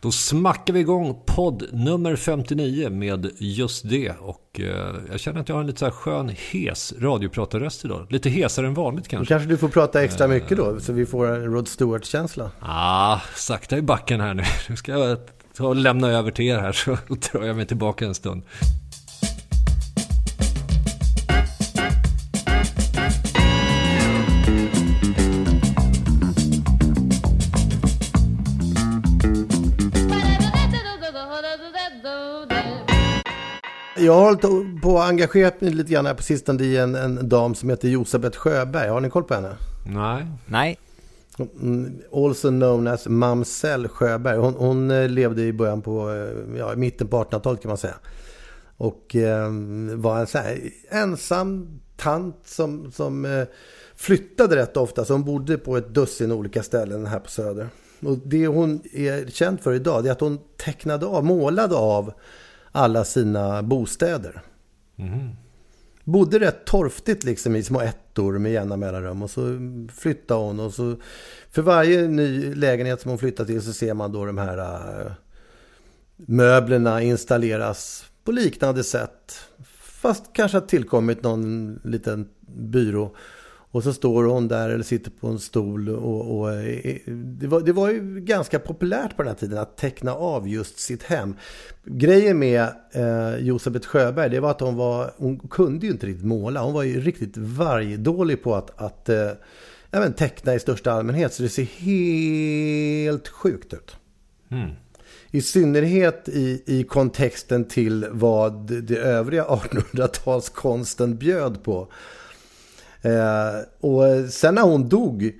Då smackar vi igång podd nummer 59 med just det. Och eh, jag känner att jag har en lite så här skön, hes radiopratarröst idag. Lite hesare än vanligt kanske. Då kanske du får prata extra mycket då, så vi får en Rod Stewart-känsla. Ah, sakta i backen här nu. Nu ska jag ta och lämna över till er här så drar jag mig tillbaka en stund. Jag har hållit på att engagerat mig lite grann här på sistone i en, en dam som heter Josabeth Sjöberg. Har ni koll på henne? Nej. Nej. Mm, Also known as Mamsell Sjöberg. Hon, hon eh, levde i början på, eh, ja, i mitten på 1800-talet kan man säga. Och eh, var en så här ensam tant som, som eh, flyttade rätt ofta. Så hon bodde på ett dussin olika ställen här på Söder. Och det hon är känd för idag det är att hon tecknade av, målade av alla sina bostäder. Mm. Bodde rätt torftigt liksom i små ettor med jämna mellanrum. Och så flyttade hon och så för varje ny lägenhet som hon flyttar till så ser man då de här äh, möblerna installeras på liknande sätt. Fast kanske har tillkommit någon liten byrå. Och så står hon där eller sitter på en stol. Och, och det, var, det, var, ju ganska populärt på den här tiden att teckna av just sitt hem. Grejen med eh, Josebeth Sjöberg det var att hon, var, hon kunde ju inte riktigt måla. Hon var ju riktigt vargdålig på att, att eh, ja, teckna i största allmänhet. Så det ser helt sjukt ut. Mm. I synnerhet i, i kontexten till vad det övriga 1800-talskonsten bjöd på. Eh, och sen när hon dog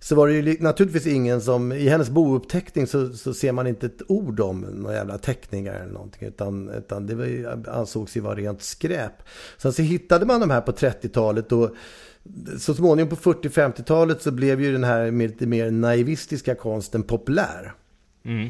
så var det ju naturligtvis ingen som, i hennes bouppteckning så, så ser man inte ett ord om några jävla teckningar eller någonting. Utan, utan det var, ansågs ju vara rent skräp. Sen så hittade man de här på 30-talet och så småningom på 40-50-talet så blev ju den här lite mer naivistiska konsten populär. Mm.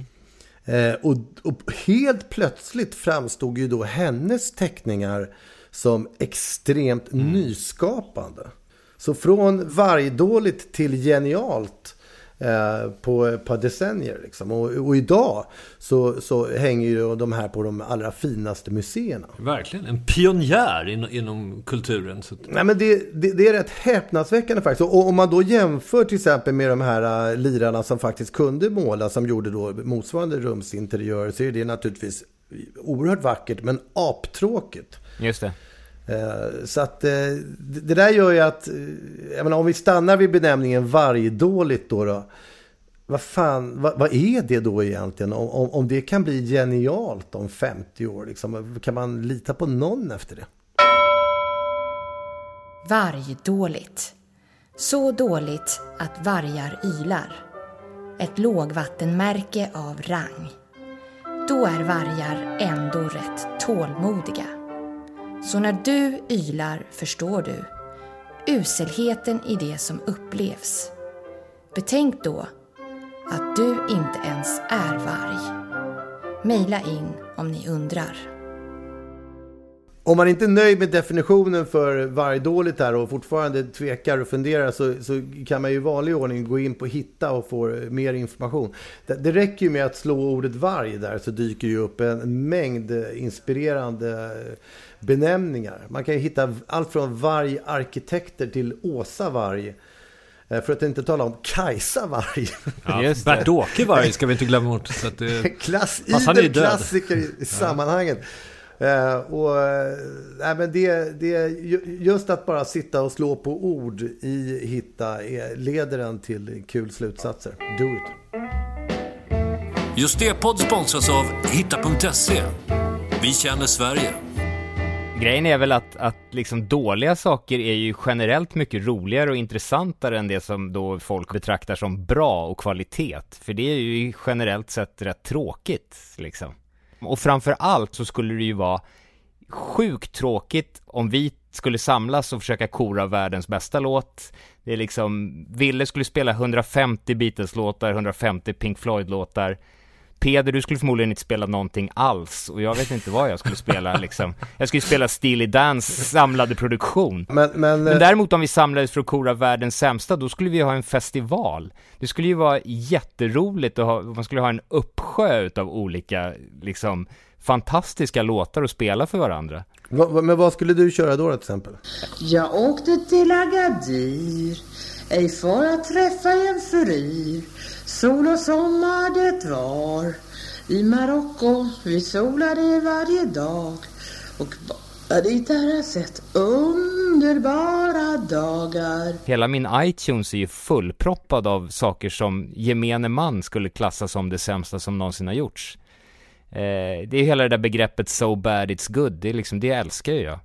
Eh, och, och helt plötsligt framstod ju då hennes teckningar som extremt Mm. nyskapande. Så från vargdåligt till genialt eh, på ett par decennier. Liksom. Och, och idag så, så hänger ju de här på de allra finaste museerna. Verkligen. En pionjär in, inom kulturen. Så att, Nej, men det, det, det är rätt häpnadsväckande faktiskt. Och om man då jämför till exempel med de här uh, lirarna som faktiskt kunde måla, som gjorde då motsvarande rumsinteriör, så är det naturligtvis oerhört vackert, men aptråkigt. Just det. Eh, Så att eh, det där gör ju att, eh, jag menar, om vi stannar vid benämningen vargdåligt då, då vad fan, vad, vad är det då egentligen? Om, om, om det kan bli genialt om 50 år, liksom, kan man lita på någon efter det? Vargdåligt. Så dåligt att vargar ylar. Ett lågvattenmärke av rang. Då är vargar ändå rätt tålmodiga. Så när du ylar förstår du uselheten i det som upplevs. Betänk då att du inte ens är varg. Mejla in om ni undrar. Om man inte är nöjd med definitionen för vargdåligt här och fortfarande tvekar och funderar så, så kan man ju i vanlig ordning gå in på hitta och få mer information. Det, det räcker ju med att slå ordet varg där så dyker ju upp en mängd inspirerande benämningar. Man kan ju hitta allt från vargarkitekter till Åsa Varg. Eh, För att inte tala om Kajsa Warg. Ja. Bert-Åke Varg ska vi inte glömma bort. Så att det, Klass, Fast han är ju idel död. klassiker i, i sammanhanget. Eh, och, eh, nej, men det, det, ju- just att bara sitta och slå på ord i Hitta är, leder en till kul slutsatser. Do it. Just det podd sponsras av Hitta.se. Vi känner Sverige. Grejen är väl att, att liksom dåliga saker är ju generellt mycket roligare och intressantare än det som då folk betraktar som bra och kvalitet. För det är ju generellt sett rätt tråkigt liksom. Och framför allt så skulle det ju vara sjukt tråkigt om vi skulle samlas och försöka kora världens bästa låt. Det är liksom, Ville skulle spela 150 Beatles-låtar, 150 Pink Floyd-låtar. Peder, du skulle förmodligen inte spela någonting alls och jag vet inte vad jag skulle spela liksom. Jag skulle spela Steely Dans samlade produktion. Men, men, Men eh, däremot om vi samlades för att kora världens sämsta, då skulle vi ha en festival. Det skulle ju vara jätteroligt att ha, man skulle ha en uppsjö utav olika, liksom, fantastiska låtar att spela för varandra. men vad skulle du köra då till exempel? Jag åkte till Agadir, ej för att träffa en furir. Sol och sommar det var. I Marocko vi solade varje dag. Och bara dit har jag sett underbara dagar. Hela min iTunes är ju fullproppad av saker som gemene man skulle klassa som det sämsta som någonsin har gjorts. Eh, det är hela det där begreppet so bad it's good, det är liksom, det älskar ju jag.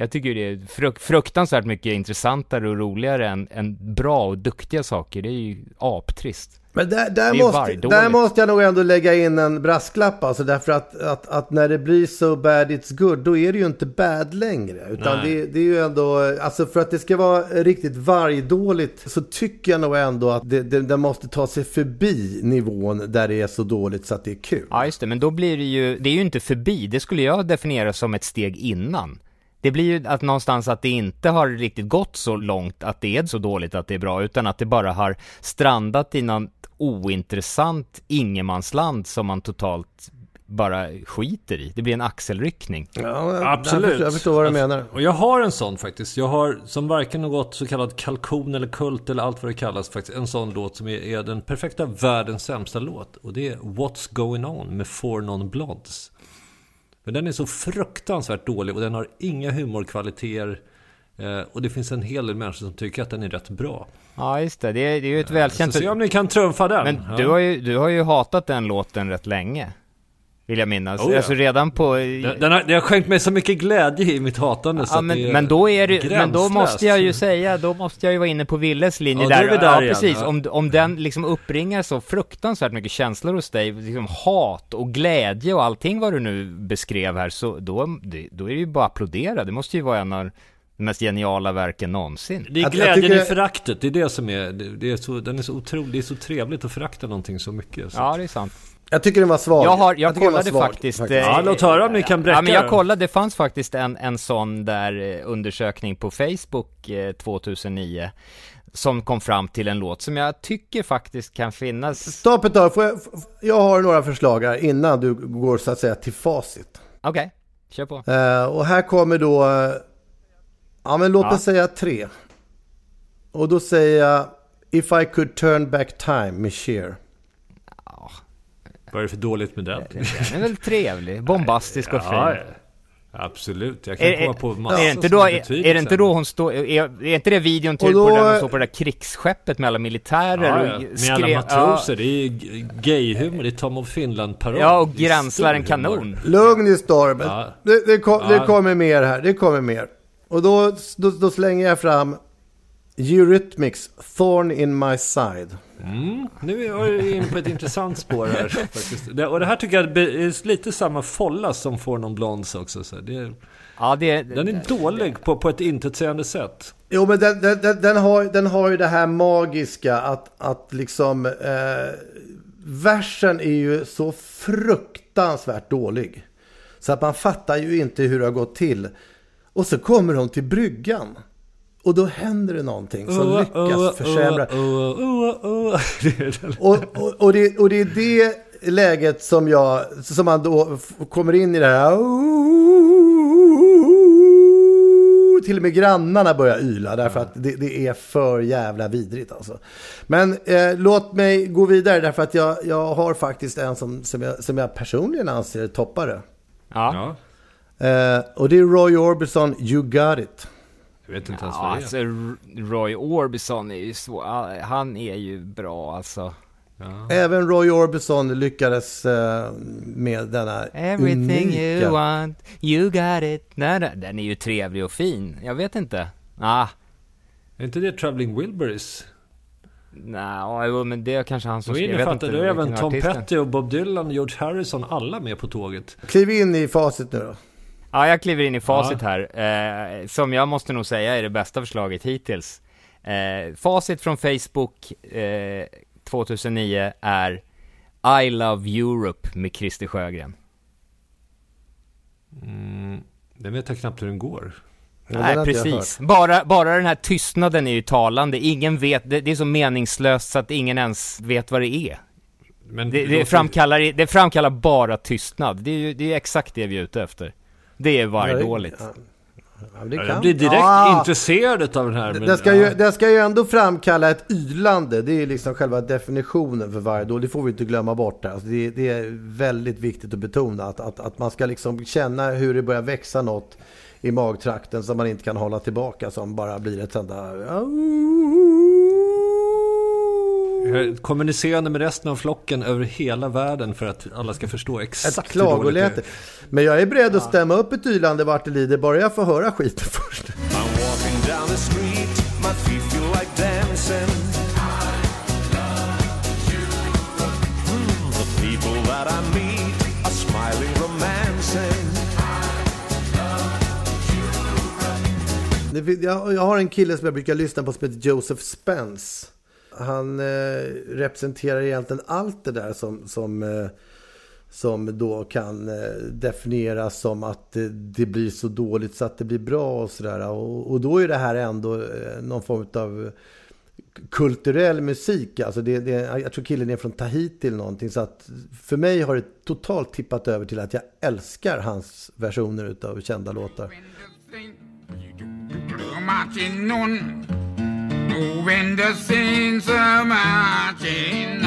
Jag tycker det är fruk- fruktansvärt mycket intressantare och roligare än, än bra och duktiga saker. Det är ju aptrist. Men där, Det där, måste, där måste jag nog ändå lägga in en brasklapp. Alltså därför att, att, att när det blir so bad it's good, då är det ju inte bad längre. Utan det, det är ju ändå, alltså för att det ska vara riktigt vargdåligt så tycker jag nog ändå att det, det, det måste ta sig förbi nivån där det är så dåligt så att det är kul. Ja, just det, men då blir det ju, det är ju inte förbi, det skulle jag definiera som ett steg innan. Det blir ju att någonstans att det inte har riktigt gått så långt att det är så dåligt att det är bra, utan att det bara har strandat i något ointressant ingenmansland som man totalt bara skiter i. Det blir en axelryckning. Ja, Absolut. Jag förstår, jag förstår vad du Alltså, menar. Och jag har en sån faktiskt. Jag har som varken något så kallad kalkon eller kult eller allt vad det kallas faktiskt. En sån låt som är, är den perfekta världens sämsta låt. Och det är What's Going On med Four Non Blondes. Men den är så fruktansvärt dålig och den har inga humorkvaliteter. Eh, och det finns en hel del människor som tycker att den är rätt bra. Ja, just det, det är, det är ju ett Så välkänt... se om ni kan trumfa den. Men Ja. du har, ju, du har ju hatat den låten rätt länge. Vill jag minnas. Oh, ja. Alltså redan på... Den, den har, det har skänkt mig så mycket glädje i mitt hatande så Ja, att men, det men då är det, men då gränslöst. måste jag ju säga, då måste jag ju vara inne på Willes linje Ja, då där. är vi där ja, igen, precis. ja. Om, om den liksom uppringar så fruktansvärt mycket känslor hos dig, liksom hat och glädje och allting vad du nu beskrev här, så då, det, då är det ju bara att applådera. Det måste ju vara en av de mest geniala verken någonsin. Det är glädjen tycker- i föraktet, det är det som är, det, det är så, den är så otroligt, det är så trevligt att förakta någonting så mycket. Så. Ja, det är sant. Jag tycker den var svag. Jag har, jag, var kollade svag, faktiskt... eh, Ja, låt höra om ni kan bräcka Ja, men jag kollade, det fanns faktiskt en, en sån där eh, undersökning på Facebook eh, 2009 som kom fram till en låt som jag tycker faktiskt kan finnas... Stopp ett tag, jag, jag har några förslag här innan du går så att säga till facit. Okej, kör på. Eh, och här kommer då, eh, ja men låt Ja. oss säga tre. Och då säger jag If I could turn back time med Cher. Vad är det för dåligt med den? Den är väl trevlig, bombastisk och fin. Ja, ja. absolut. Jag kan Är, komma på massa är, det inte som då, är det inte då hon står, är, är inte det videon till Och då- på där hon står på det där krigsskeppet med alla militärer Ja, ja. och Med alla matroser, det är ju gayhumor, det är Tom of Finland-parad. Ja, och gränslar en kanon. Lugn i stormen. Ja. Det, det, kom, det Ja. kommer mer här, det kommer mer. Och då, då, då slänger jag fram Eurythmics, Thorn in my side. Mm, nu är jag in på ett intressant spår här faktiskt. Det, och det här tycker jag är lite samma folla som får någon blondes också. Så det, är- Ja, det, den är dålig på, på ett intetsägande sätt. Jo men den, den, den, den, har, den har ju det här magiska att, att liksom eh, versen är ju så fruktansvärt dålig. Så att man fattar ju inte hur det har gått till. Och så kommer de till bryggan. Och då händer det någonting som lyckas försämra. Oh, oh, oh, oh. Är den. Och, och, och, det, och det är det läget som jag, som man då kommer in i det här. till och med grannarna börjar yla därför att det, det är för jävla vidrigt alltså. Men eh, låt mig gå vidare därför att jag, jag har faktiskt en som, som, jag, som jag personligen anser toppare. Ja. Ja. Eh, och det är Roy Orbison, You Got It. Jag vet inte ens Ja, vad det är. alltså Roy Orbison är ju så, han är ju bra alltså. Även Roy Orbison lyckades eh, med denna Everything unika... you want, you got it. Nej, den är ju trevlig och fin. Jag vet inte. Ah, Är inte det Traveling Wilburys? nej, men det är kanske han som Då skrev. Inte det även Tom artisten. Petty och Bob Dylan, George Harrison, alla med på tåget. Kliv in i facit nu då. Ja, jag kliver in i facit här, eh, som jag måste nog säga är det bästa förslaget hittills. Eh, facit från Facebook eh, 2009 är I Love Europe med Christer Sjögren. Mm, den vet jag knappt hur den går. Nej, jag precis. Bara, bara den här tystnaden är ju talande. Ingen vet, det, det är så meningslöst så att ingen ens vet vad det är. Men Det, det, låter- framkallar, det framkallar bara tystnad. Det är ju det är exakt det vi är ute efter. Det är Ja, varje det- dåligt. Ja, ja, det kan. Jag blir direkt Ja. intresserad av den här. men- Den ska, ja. ju, den ska ju ändå framkalla ett ylande. Det är liksom själva definitionen för varje dåd. Det får vi inte glömma bort. Alltså det, det är väldigt viktigt att betona. Att, att, att man ska liksom känna hur det börjar växa något i magtrakten som man inte kan hålla tillbaka. Som bara blir ett sånt där... Kommunicerande med resten av flocken över hela världen för att alla ska förstå exakt hur dåligt det klagoläte. Men jag är beredd att stämma upp ett ylande vart det lider. Bara jag får höra skiten först. Jag har en kille som jag brukar lyssna på som heter Joseph Spence. Han eh, representerar egentligen allt det där som, som, eh, som då kan eh, definieras som att eh, det blir så dåligt så att det blir bra och sådär. Och, och då är det här ändå eh, någon form av kulturell musik. Alltså det, det, jag tror killen är från Tahiti eller någonting. Så att för mig har det totalt tippat över till att jag älskar hans versioner utav kända låtar. marching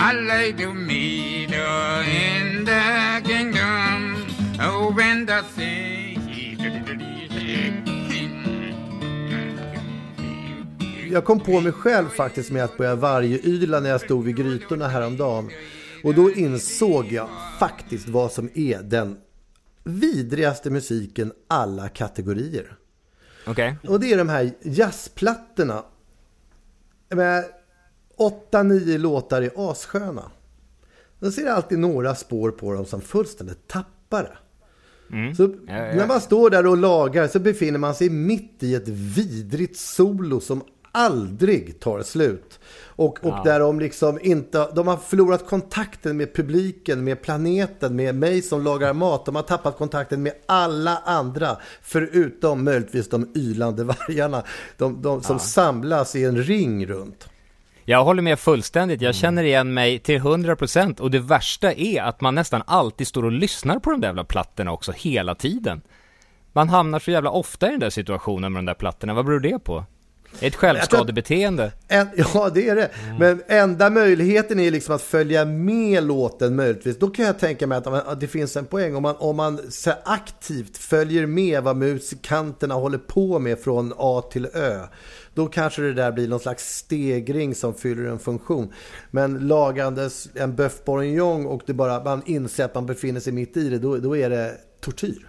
Alley to meet her in the kingdom. Oh, when the sea. Jag kom på mig själv faktiskt med att börja varje yla när jag stod vid grytorna häromdagen. Och då insåg jag faktiskt vad som är den vidrigaste musiken alla kategorier. Okay. Och det är de här jazzplattorna. Men 8-9 låtar är assköna. Sen ser det alltid några spår på dem som fullständigt tappar det. Mm. Så ja, ja. när man står där och lagar så befinner man sig mitt i ett vidrigt solo som aldrig tar slut. Och, och ja. där de liksom inte, de har förlorat kontakten med publiken, med planeten, med mig som lagar mat. De har tappat kontakten med alla andra, förutom möjligtvis de ylande vargarna. De, de som samlas i en ring runt. Jag håller med fullständigt, Mm. jag känner igen mig till 100% och det värsta är att man nästan alltid står och lyssnar på de där jävla plattorna också, hela tiden. Man hamnar så jävla ofta i den där situationen med de där plattorna, vad beror det på? Det är ett självskadebeteende. En, ja, det är det. Men enda möjligheten är liksom att följa med låten möjligtvis. Då kan jag tänka mig att, det finns en poäng. Om man, om man så aktivt följer med vad musikanterna håller på med från A till Ö. Då kanske det där blir någon slags stegring som fyller en funktion. Men lagandes en bœuf bourguignon och det bara, man inser att man befinner sig mitt i det, då, då är det tortyr.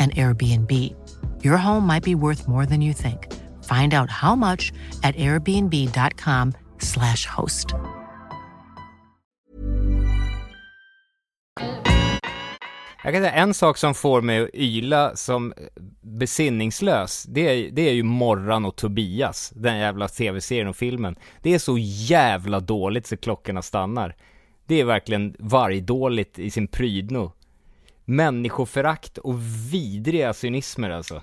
and Airbnb. Your home might be worth more than you think. Find out how much at airbnb.com/slash host. Jag kan säga en sak som får mig att yla som besinningslös, det är, det är ju Morran och Tobias, den jävla tv-serien och filmen. Det är så jävla dåligt så klockorna stannar. Det är verkligen vargdåligt i sin prydno. Människoförakt och vidriga cynismer alltså.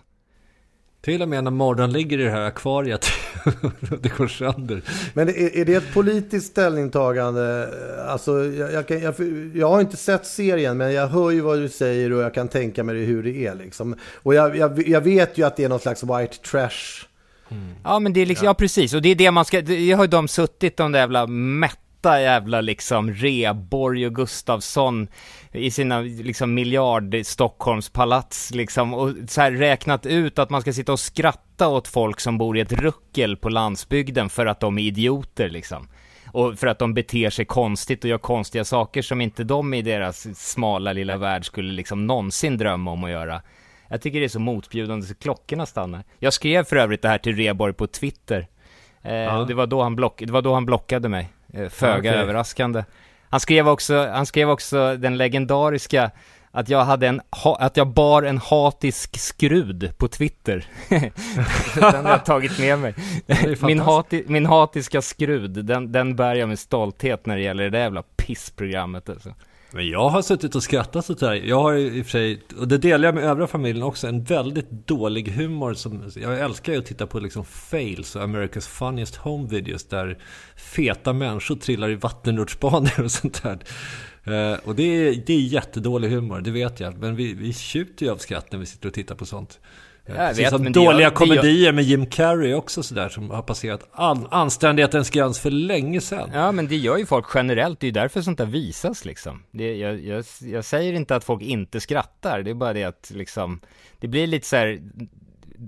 Till och med när Morran ligger i det här akvariet. det går sönder. Men är, är det ett politiskt ställningstagande? Alltså, jag, jag, kan, jag, jag, har inte sett serien, men jag hör ju vad du säger och jag kan tänka mig hur det är. Liksom. Och jag, jag, vet ju att det är någon slags white trash. Mm. Ja, men det är liksom, ja. ja. precis. Och det är det man ska, det har ju de suttit, de där jävla mätta jävla liksom Reborg och Gustafsson i sina liksom miljard Stockholmspalats liksom och så här räknat ut att man ska sitta och skratta åt folk som bor i ett ruckel på landsbygden för att de är idioter liksom. Och för att de beter sig konstigt och gör konstiga saker som inte de i deras smala lilla värld skulle liksom någonsin drömma om att göra. Jag tycker det är så motbjudande så klockorna stannar. Jag skrev för övrigt det här till Reborg på Twitter. Eh, ja. och det var, då han block, det var då han blockade mig. Eh, föga okay. överraskande. Han skrev också, han skrev också den legendariska att jag hade en, att jag bar en hatisk skrud på Twitter. den har jag tagit med mig. Min, hati, min hatiska skrud, den, den bär jag med stolthet när det gäller det där jävla pissprogrammet alltså. Men jag har suttit och skrattat åt det här. Jag har i och för sig, och det delar jag med övriga familjen också, en väldigt dålig humor. Som, jag älskar ju att titta på liksom fails och America's Funniest Home Videos där feta människor trillar i vattenrutschbanor och sånt där. Eh, och det är, det är jättedålig humor, det vet jag. Men vi, vi tjuter ju av skratt när vi sitter och tittar på sånt. Jag vet, som dåliga gör, komedier gör... med Jim Carrey också sådär som har passerat an, anständighetens gräns för länge sedan. Ja men det gör ju folk generellt, det är ju därför sånt där visas liksom. Det, jag, jag, jag säger inte att folk inte skrattar, det är bara det att liksom, det blir lite så här,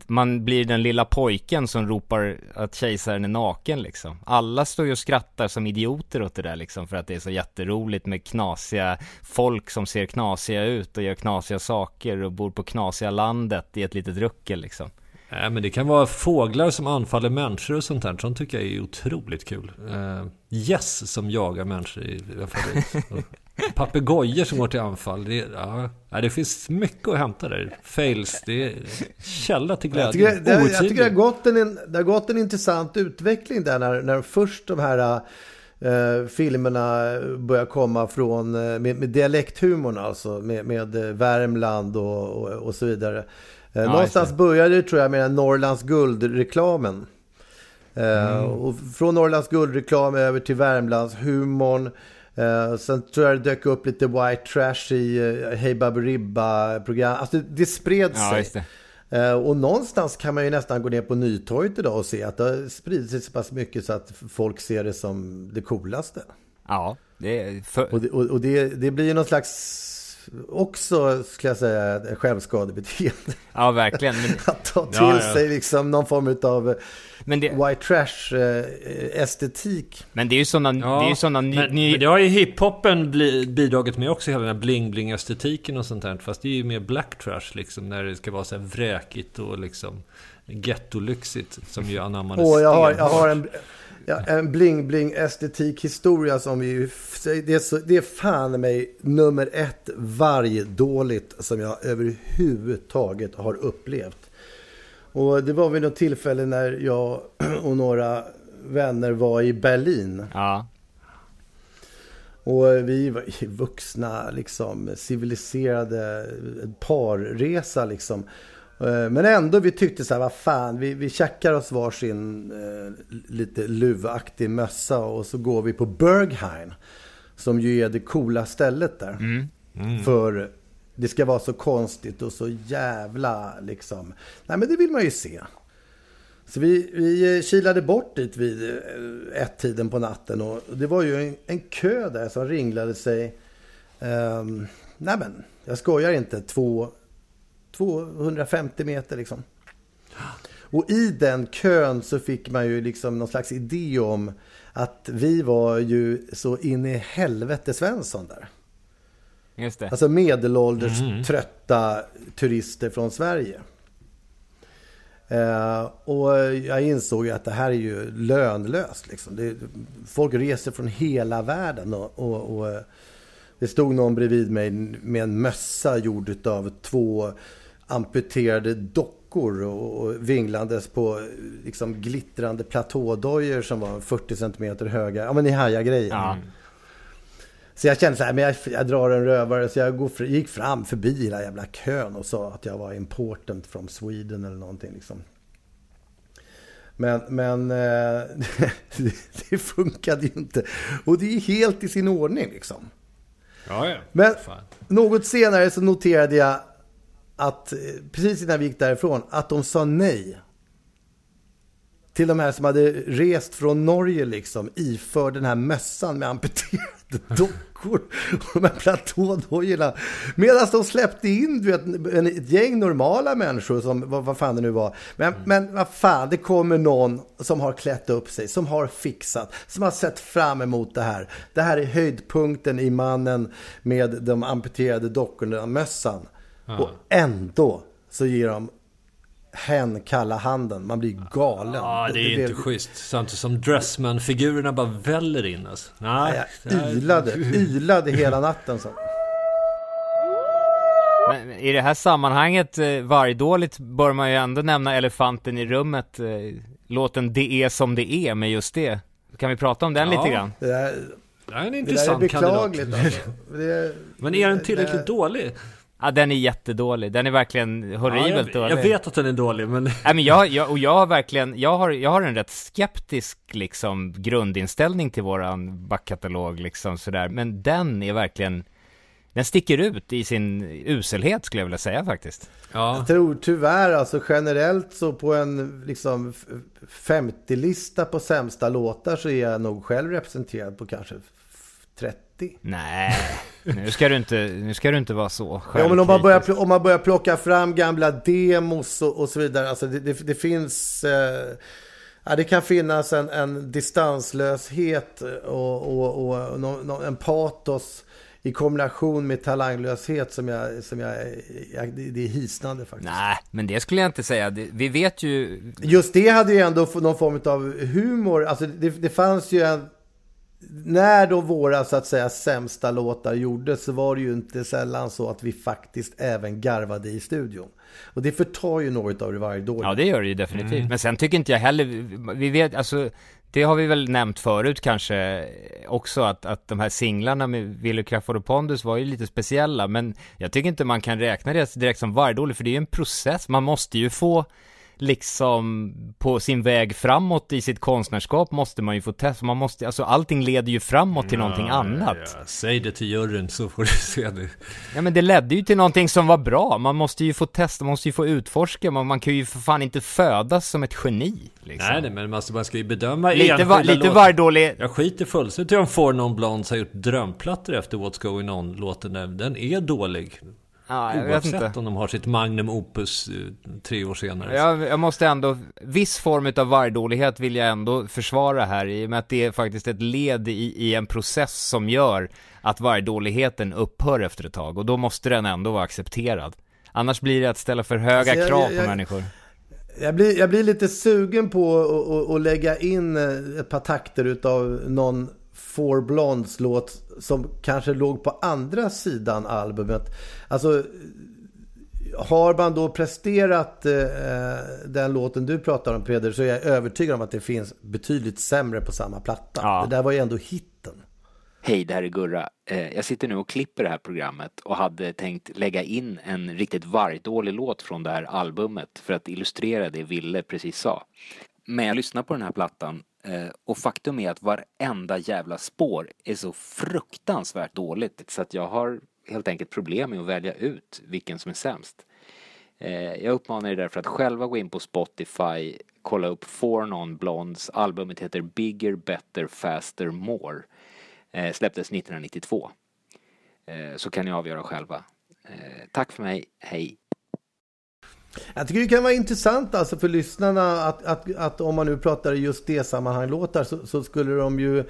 man blir den lilla pojken som ropar att kejsaren är naken liksom. Alla står ju och skrattar som idioter åt det där liksom för att det är så jätteroligt med knasiga folk som ser knasiga ut och gör knasiga saker och bor på knasiga landet i ett litet ruckel liksom. Nej men det kan vara fåglar som anfaller människor och sånt där. Sånt tycker jag är otroligt kul. Uh, yes som jagar människor i Papegojor som går till anfall. Det, ja, det finns mycket att hämta där. Fails, det är källa till glädje. Jag tycker, det, jag tycker det, har gått en, det har gått en intressant utveckling där när, när först de här Uh, filmerna börjar komma från, uh, med, med dialekthumorn alltså, med, med Värmland och, och, och, så vidare. Uh, ja, någonstans började det tror jag med Norrlands guldreklamen. Mm. Och från Norrlands guldreklam över till Värmlands humorn. Uh, sen tror jag det dök upp lite white trash i uh, Hey Baberiba-program. Alltså det, det spred sig. Ja, uh, och någonstans kan man ju nästan gå ner på Nytorget idag och se att det har spridit sig så pass mycket så att folk ser det som det coolaste. Ja, det är för... Och, det, och, och det, det blir ju någon slags också, skulle jag säga, självskadebeteende. Ja, verkligen. Men... att ta till ja, ja. sig liksom någon form av Men det... white trash eh, estetik. Men det är ju sådana, det är ju sådana ny, men, ny... men det har ju hiphopen bidragit med också, hela den här bling-bling-estetiken och sånt där. Fast det är ju mer black trash liksom, när det ska vara så här vräkigt och liksom gettolyxigt som ju anammades Åh, jag har, jag har en, ja, en bling-bling estetik historia som vi, det är, så, det är fan mig nummer ett vargdåligt som jag överhuvudtaget har upplevt. Och det var vid något tillfälle när jag och några vänner var i Berlin. Ja. Och vi var vuxna, liksom civiliserade parresa liksom. Eh, Men ändå, vi tyckte så här, vad fan, vi, vi checkar oss varsin eh, lite luvaktig mössa och så går vi på Berghain. Som ju är det coola stället där. Mm. För det ska vara så konstigt och så jävla liksom. Nej men det vill man ju se. Så vi, vi eh, kilade bort dit vid eh, ett-tiden på natten och det var ju en, en kö där som ringlade sig. Um, nej men, jag skojar inte, två, 250 meter liksom. Och i den kön så fick man ju liksom någon slags idé om att vi var ju så in i helvete Svensson där. Just det. Alltså medelålders Mm. trötta turister från Sverige. Eh, och jag insåg att det här är ju lönlöst. Liksom. Det, folk reser från hela världen. Och, och, och eh, det stod någon bredvid mig med en mössa gjord av två amputerade dockor och, och vinglandes på liksom, glittrande platådojor som var 40 centimeter höga. Ja men ni hajar grejen. Ja. Så jag kände så här, men jag, jag drar en rövare. Så jag går, gick fram förbi hela jävla kön och sa att jag var important from Sweden eller någonting liksom. Men, men eh, det, det funkade ju inte. Och det är helt i sin ordning liksom. Ja, ja. Men Fan. något senare så noterade jag att, eh, precis innan vi gick därifrån, att de sa nej. Till de här som hade rest från Norge liksom, iför den här mössan med amputerade dockor och de här platådojorna. Medan de släppte in du vet, ett gäng normala människor som, vad, vad fan det nu var. Men, men vad fan, det kommer någon som har klätt upp sig, som har fixat, som har sett fram emot det här. Det här är höjdpunkten i mannen med de amputerade dockorna, mössan. Ja. Och ändå så ger de hen kalla handen. Man blir galen. Ja, det är inte schysst. Samtidigt som Dressman-figurerna bara väller in alltså. Nej, det här- jag ylade, ylade hela natten. Så. Men i det här sammanhanget, eh, vargdåligt, bör man ju ändå nämna elefanten i rummet. Eh, låten Det är som det är med just det. Kan vi prata om den Ja. lite grann? Det Det är en det där är intressant beklagligt kandidat. alltså. Det är- Men är den tillräckligt det- dålig? Ja, den är jättedålig. Den är verkligen horribelt ja, jag, dålig. jag vet att den är dålig, men... Nej men jag, jag, och jag har verkligen, jag har, jag har en rätt skeptisk liksom grundinställning till våran backkatalog liksom sådär, men den är verkligen, den sticker ut i sin uselhet skulle jag vilja säga faktiskt. Ja. Jag tror tyvärr, alltså generellt så på en liksom f- 50-lista på sämsta låtar så är jag nog själv representerad på kanske 30. Nej, nu ska du inte, nu ska du inte vara så Ja, men om man, börjar, om man börjar plocka fram gamla demos och, och så vidare. Alltså det, det, det finns... Eh, ja, det kan finnas en, en distanslöshet och, och, och nå- nå- en patos i kombination med talanglöshet som jag... Som jag, jag det, är hisnande faktiskt. Nej, men det skulle jag inte säga. Vi vet ju, Just det hade ju ändå någon form av humor. Alltså det, det fanns ju en... När då våra så att säga sämsta låtar gjordes så var det ju inte sällan så att vi faktiskt även garvade i studion. Och det förtar ju något av det varje dåligt. ja det gör det ju definitivt. Mm. Men sen tycker inte jag heller, vi vet, alltså, det har vi väl nämnt förut kanske också att, att de här singlarna med Willy Crafoord och Pondus var ju lite speciella, men jag tycker inte man kan räkna det direkt som vargdålig, för det är ju en process, man måste ju få liksom på sin väg framåt i sitt konstnärskap måste man ju få testa, man måste, alltså allting leder ju framåt till någonting annat. Ja, säg det till juryn så får du se det. Ja men det ledde ju till någonting som var bra, man måste ju få testa, man måste ju få utforska, man, man kan ju för fan inte födas som ett geni liksom. Nej, nej, men man ska, man ska ju bedöma Lite va- lite låtar. vargdålig- Jag skiter fullständigt i om Four Non Blondes har gjort drömplattor efter What's Going On-låten. Den är dålig. Ja, jag vet Oavsett inte. om de har sitt Magnum Opus eh, tre år senare. Jag, jag måste ändå, viss form av vargdålighet vill jag ändå försvara här i och med att det är faktiskt ett led i, i en process som gör att vargdåligheten upphör efter ett tag och då måste den ändå vara accepterad. Annars blir det att ställa för höga Alltså, jag- krav på jag- människor. Jag blir, jag blir lite sugen på att- att- att lägga in ett par takter utav någon Four Blondes låt som kanske låg på andra sidan albumet. Alltså, har man då presterat eh, den låten du pratar om Peder så är jag övertygad om att det finns betydligt sämre på samma platta. Det där var ju ändå hitten. Hej, det här är Gurra. Eh, Jag sitter nu och klipper det här programmet och hade tänkt lägga in en riktigt vargdålig låt från det här albumet för att illustrera det Ville precis sa. Men jag lyssnar på den här plattan eh, Eh, och faktum är att varenda jävla spår är så fruktansvärt dåligt så att jag har helt enkelt problem med att välja ut vilken som är sämst. Eh, jag uppmanar er därför att själva gå in på Spotify, kolla upp For Non Blondes, albumet heter Bigger, Better, Faster, More. Eh, släpptes 1992. Så kan ni avgöra själva. Tack för mig, hej! Jag tycker det kan vara intressant alltså för lyssnarna att, att, att om man nu pratar i just det sammanhang låtar så, så skulle de ju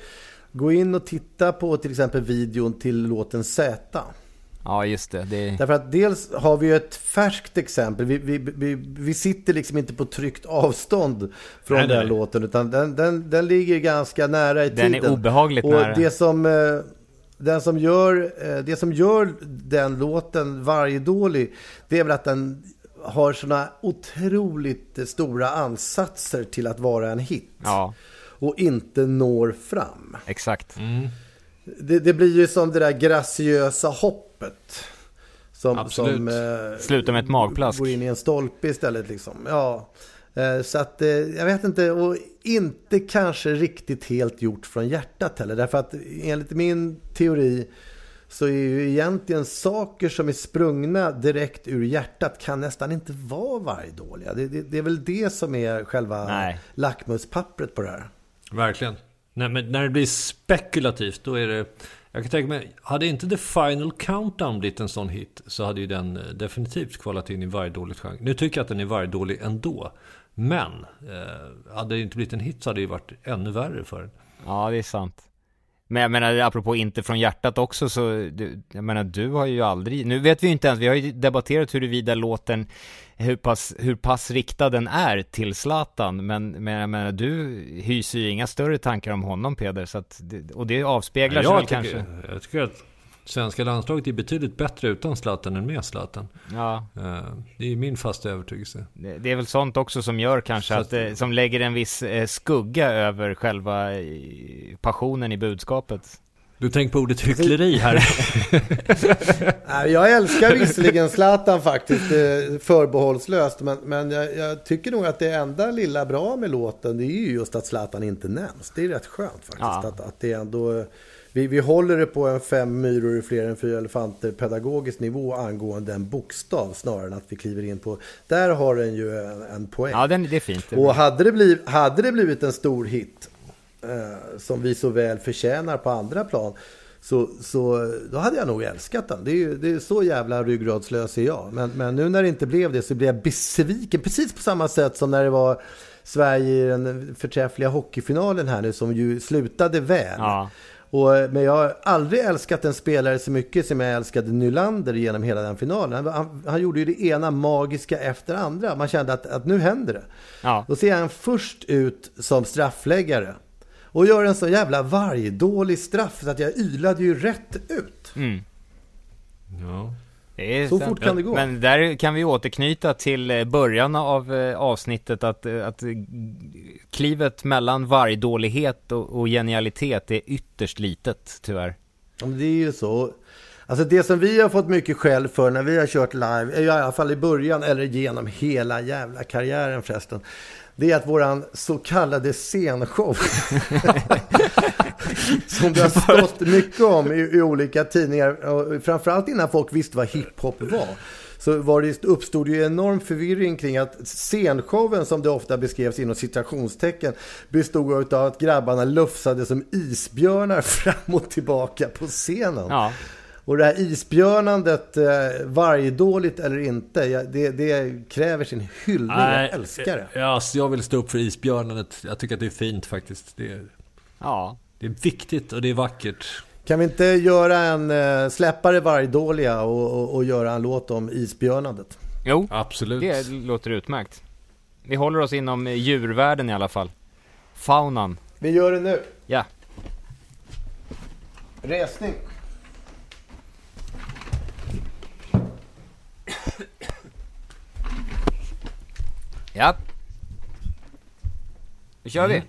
gå in och titta på till exempel videon till låten Z. Ja, just det. det... Därför att dels har vi ju ett färskt exempel. Vi, vi, vi, vi sitter liksom inte på tryckt avstånd från Nej, den nej. låten. Utan den, den, den ligger ganska nära i Den är tiden. obehagligt Och nära. det som, eh, den som gör, eh, det som gör den låten varje dålig, det är väl att den har såna otroligt stora ansatser till att vara en hit. Ja. Och inte når fram. Exakt. Det, det blir ju som det där graciösa hoppet. Som, Absolut. som eh, Slutar med ett magplask. Går in i en stolpe istället liksom. Ja. Eh, så att eh, jag vet inte. Och inte kanske riktigt helt gjort från hjärtat heller. Därför att enligt min teori så är ju egentligen saker som är sprungna direkt ur hjärtat kan nästan inte vara vargdåliga. Det, det, det är väl det som är själva Nej. lackmuspappret på det här. Verkligen. Nej, men när det blir spekulativt, då är det... Jag kan tänka mig, hade inte The Final Countdown blivit en sån hit så hade ju den eh, definitivt kvalat in i varje dåligt genre. Nu tycker jag att den är varje dålig ändå. Men, eh, hade det inte blivit en hit så hade det ju varit ännu värre för den. Ja, det är sant. Men jag menar, apropå inte från hjärtat också så, du, jag menar du har ju aldrig, nu vet vi ju inte ens, vi har ju debatterat huruvida låten, hur pass, hur pass riktad den är till Zlatan, men, men jag menar du hyser ju inga större tankar om honom Peder, så att, och det avspeglar sig jag väl tycker, kanske. Jag tycker att svenska landslaget är betydligt bättre utan Zlatan än med Zlatan. Ja. Eh, Det är min fasta övertygelse. Det, är väl sånt också som gör kanske Så att, eh, som lägger en viss eh, skugga över själva passionen i budskapet. Du tänker på ordet hyckleri här. Nej, Jag älskar visserligen Zlatan faktiskt eh, förbehållslöst. Men, men jag, jag tycker nog att det enda lilla bra med låten det är ju just att Zlatan inte nämns. Det är rätt skönt faktiskt. Ja. Att, att det ändå, vi, vi håller det på en fem myror är fler än fyra elefanter pedagogisk nivå angående en bokstav snarare än att vi kliver in på... Där har den ju en, en poäng. Ja, den, det är fint. Och hade det, blivit, hade det blivit en stor hit eh, som vi så väl förtjänar på andra plan så, så då hade jag nog älskat den. Det är, ju, det är så jävla ryggradslös är jag. Men, men nu när det inte blev det så blev jag besviken. Precis på samma sätt som när det var Sverige i den förträffliga hockeyfinalen här nu som ju slutade väl. Ja. Och, men jag har aldrig älskat en spelare så mycket som jag älskade Nylander genom hela den finalen. Han, han, han gjorde ju det ena magiska efter andra. Man kände att, att nu händer det. Ja. Då ser han först ut som straffläggare. Och gör en så jävla vargdålig straff så att jag ylade ju rätt ut. Mm. Ja. Så fort kan det gå. Men där kan vi återknyta till eh, början av eh, avsnittet att, eh, att klivet mellan vargdålighet och, och genialitet är ytterst litet, tyvärr. Det är ju så. Alltså det som vi har fått mycket skäll för när vi har kört live, i alla fall i början eller genom hela jävla karriären förresten. Det är att våran så kallade scenshow som det har stått mycket om i, i olika tidningar, och framförallt innan folk visste vad hiphop var. Så var det, uppstod ju enorm förvirring kring att scenshowen som det ofta beskrevs inom citationstecken bestod av att grabbarna lufsade som isbjörnar fram och tillbaka på scenen. Ja. Och det här isbjörnandet, eh, vargdåligt eller inte, det, det kräver sin hyllning. Jag älskar det. Ja, alltså, jag vill stå upp för isbjörnandet. Jag tycker att det är fint faktiskt. Det är, ja. Det är viktigt och det är vackert. Kan vi inte göra en, eh, släppa det vargdåliga och, och, och göra en låt om isbjörnandet? Jo, Absolut. det låter utmärkt. Vi håller oss inom eh, djurvärlden i alla fall. Faunan. Vi gör det nu. Ja. Resning. Ja. Nu kör vi.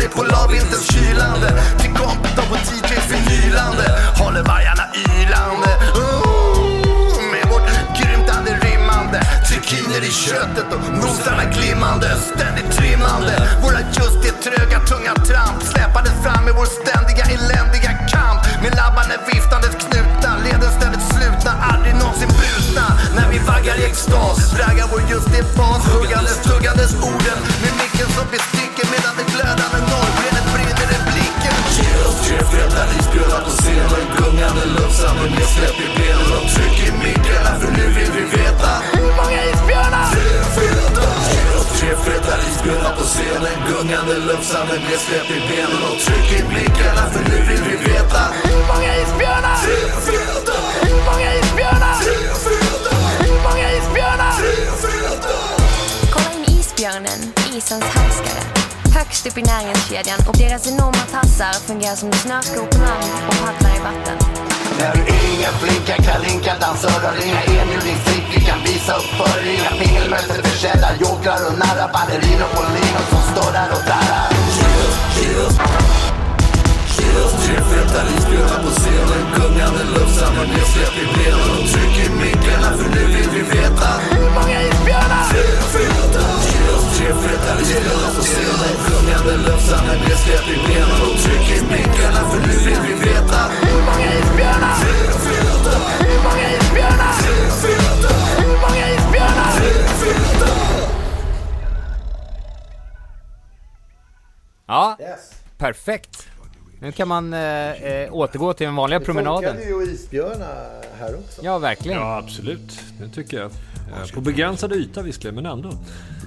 Pälsar i polarvinterns kylande. Till kompet på DJs vinylande Håller vargarna ylande. Ooh, Med vårt grymtande rimmande Trikiner i köttet och nosarna glimmande. Ständigt trimmande. Våra just det tröga tunga tramp. Släpades fram i vår ständiga eländiga kamp. Med labbarna viftandes knutna. Leden ständigt slutna, aldrig någonsin brutna. När vi vaggar i extas Braggar vår just det bas. Huggandes, tuggandes orden. Med micken som bestick. Nedsläpp i benen Och tryck i mickarna för nu vill vi veta Hur många isbjörnar? Tre feta Ge oss tre feta isbjörnar på scenen Gungande lufsande nedsläpp i benen Och tryck i mickarna för nu vill vi veta Hur många isbjörnar? Tre feta Hur många isbjörnar? Tre feta Hur många isbjörnar? Tre feta Kolla in isbjörnen, isens härskare. Högst upp i näringskedjan och deras enorma tassar fungerar som land och paddlar i vatten. När du är inga flinka kalinka dansörer Inga Vi kan visa upp för er. Inga pingelmönsterförsedda jokrar och narra Ballerinor på linor som står där och darrar Ge oss tre feta isbjörnar på scenen Gungande lufsarmen nedsläpp i benen Och tryck i mickarna för nu vill vi veta Hur många isbjörnar? Tre feta Tre feta isbjörnar på scenen Gungande lufsarmen nedsläpp i benen Och tryck i mickarna för nu vill vi veta Hur många isbjörnar? Tre feta Hur många isbjörnar? Tre feta Hur många isbjörnar? Tre feta Ja, perfekt. Nu kan man eh, eh, återgå till den vanliga promenaden. Det ju isbjörna här också. Ja, verkligen. Ja, absolut. Det tycker jag. Eh, På begränsad yta visserligen, men ändå.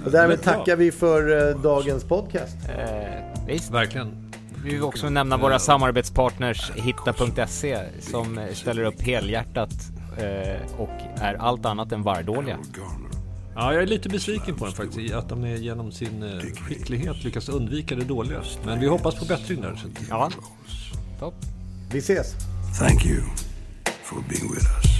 Och därmed tackar vi för eh, dagens podcast. Eh, visst. Verkligen. Vi vill också nämna våra samarbetspartnners Hitta.se som ställer upp helhjärtat eh, och är allt annat än vargdåliga. Ja, jag är lite besviken på den faktiskt. Att de är genom sin eh, skicklighet lyckas undvika det dåliga. Men vi hoppas på bättring där. Så. Ja, topp. Vi ses. Thank you for being with us.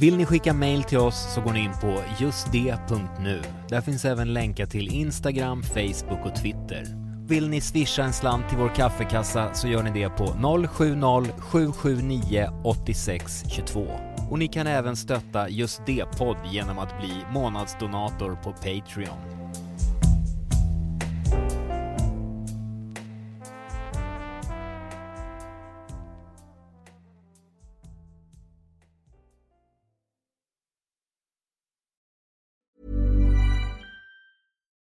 Vill ni skicka mail till oss så går ni in på justd.nu. Där finns även länkar till Instagram, Facebook och Twitter. Vill ni swisha en slant till vår kaffekassa så gör ni det på 070-779 8622. Och ni kan även stötta Just det-podd genom att bli månadsdonator på Patreon.